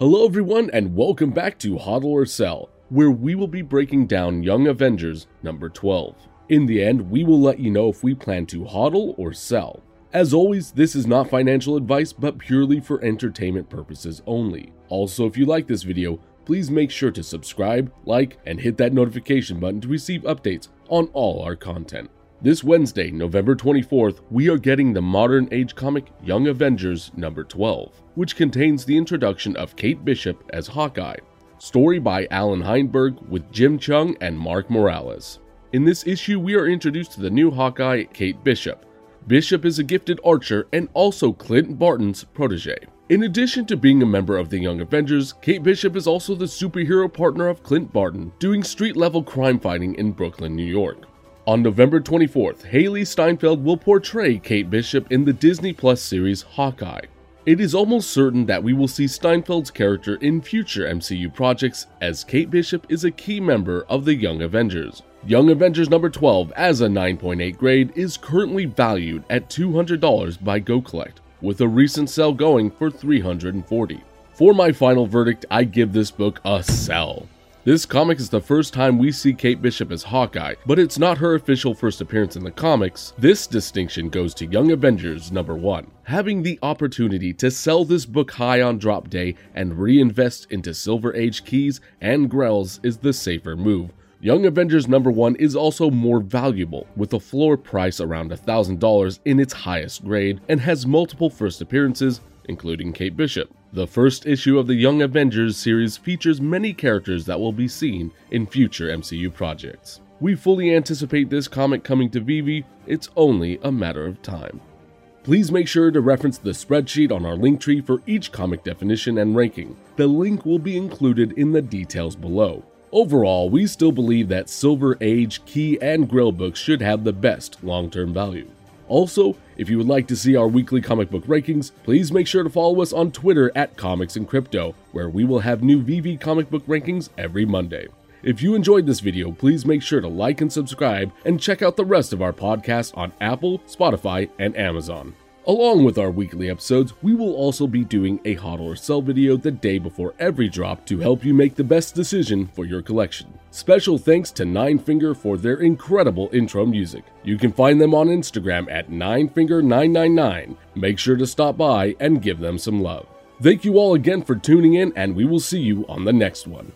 Hello, everyone, and welcome back to HODL or Sell, where we will be breaking down Young Avengers number 12. In the end, we will let you know if we plan to HODL or sell. As always, this is not financial advice, but purely for entertainment purposes only. Also, if you like this video, please make sure to subscribe, like, and hit that notification button to receive updates on all our content. This Wednesday, November 24th, we are getting the modern age comic Young Avengers number 12, which contains the introduction of Kate Bishop as Hawkeye. Story by Allan Heinberg with Jim Cheung and Mark Morales. In this issue, we are introduced to the new Hawkeye, Kate Bishop. Bishop is a gifted archer and also Clint Barton's protege. In addition to being a member of the Young Avengers, Kate Bishop is also the superhero partner of Clint Barton, doing street level crime fighting in Brooklyn, New York. On November 24th, Hailee Steinfeld will portray Kate Bishop in the Disney Plus series Hawkeye. It is almost certain that we will see Steinfeld's character in future MCU projects, as Kate Bishop is a key member of the Young Avengers. Young Avengers number 12 as a 9.8 grade is currently valued at $200 by GoCollect, with a recent sale going for 340. For my final verdict, I give this book a sell. This comic is the first time we see Kate Bishop as Hawkeye, but it's not her official first appearance in the comics. This distinction goes to Young Avengers number 1. Having the opportunity to sell this book high on drop day and reinvest into Silver Age keys and Grails is the safer move. Young Avengers number 1 is also more valuable, with a floor price around $1,000 in its highest grade, and has multiple first appearances, including Kate Bishop. The first issue of the Young Avengers series features many characters that will be seen in future MCU projects. We fully anticipate this comic coming to VeVe, it's only a matter of time. Please make sure to reference the spreadsheet on our Linktree for each comic definition and ranking. The link will be included in the details below. Overall, we still believe that Silver Age, Key, and Grail books should have the best long term value. Also, if you would like to see our weekly comic book rankings, please make sure to follow us on Twitter at Comics and Crypto, where we will have new VeVe comic book rankings every Monday. If you enjoyed this video, please make sure to like and subscribe, and check out the rest of our podcast on Apple, Spotify, and Amazon. Along with our weekly episodes, we will also be doing a HODL or Sell video the day before every drop to help you make the best decision for your collection. Special thanks to Nine Finger for their incredible intro music. You can find them on Instagram at ninefinger999. Make sure to stop by and give them some love. Thank you all again for tuning in, and we will see you on the next one.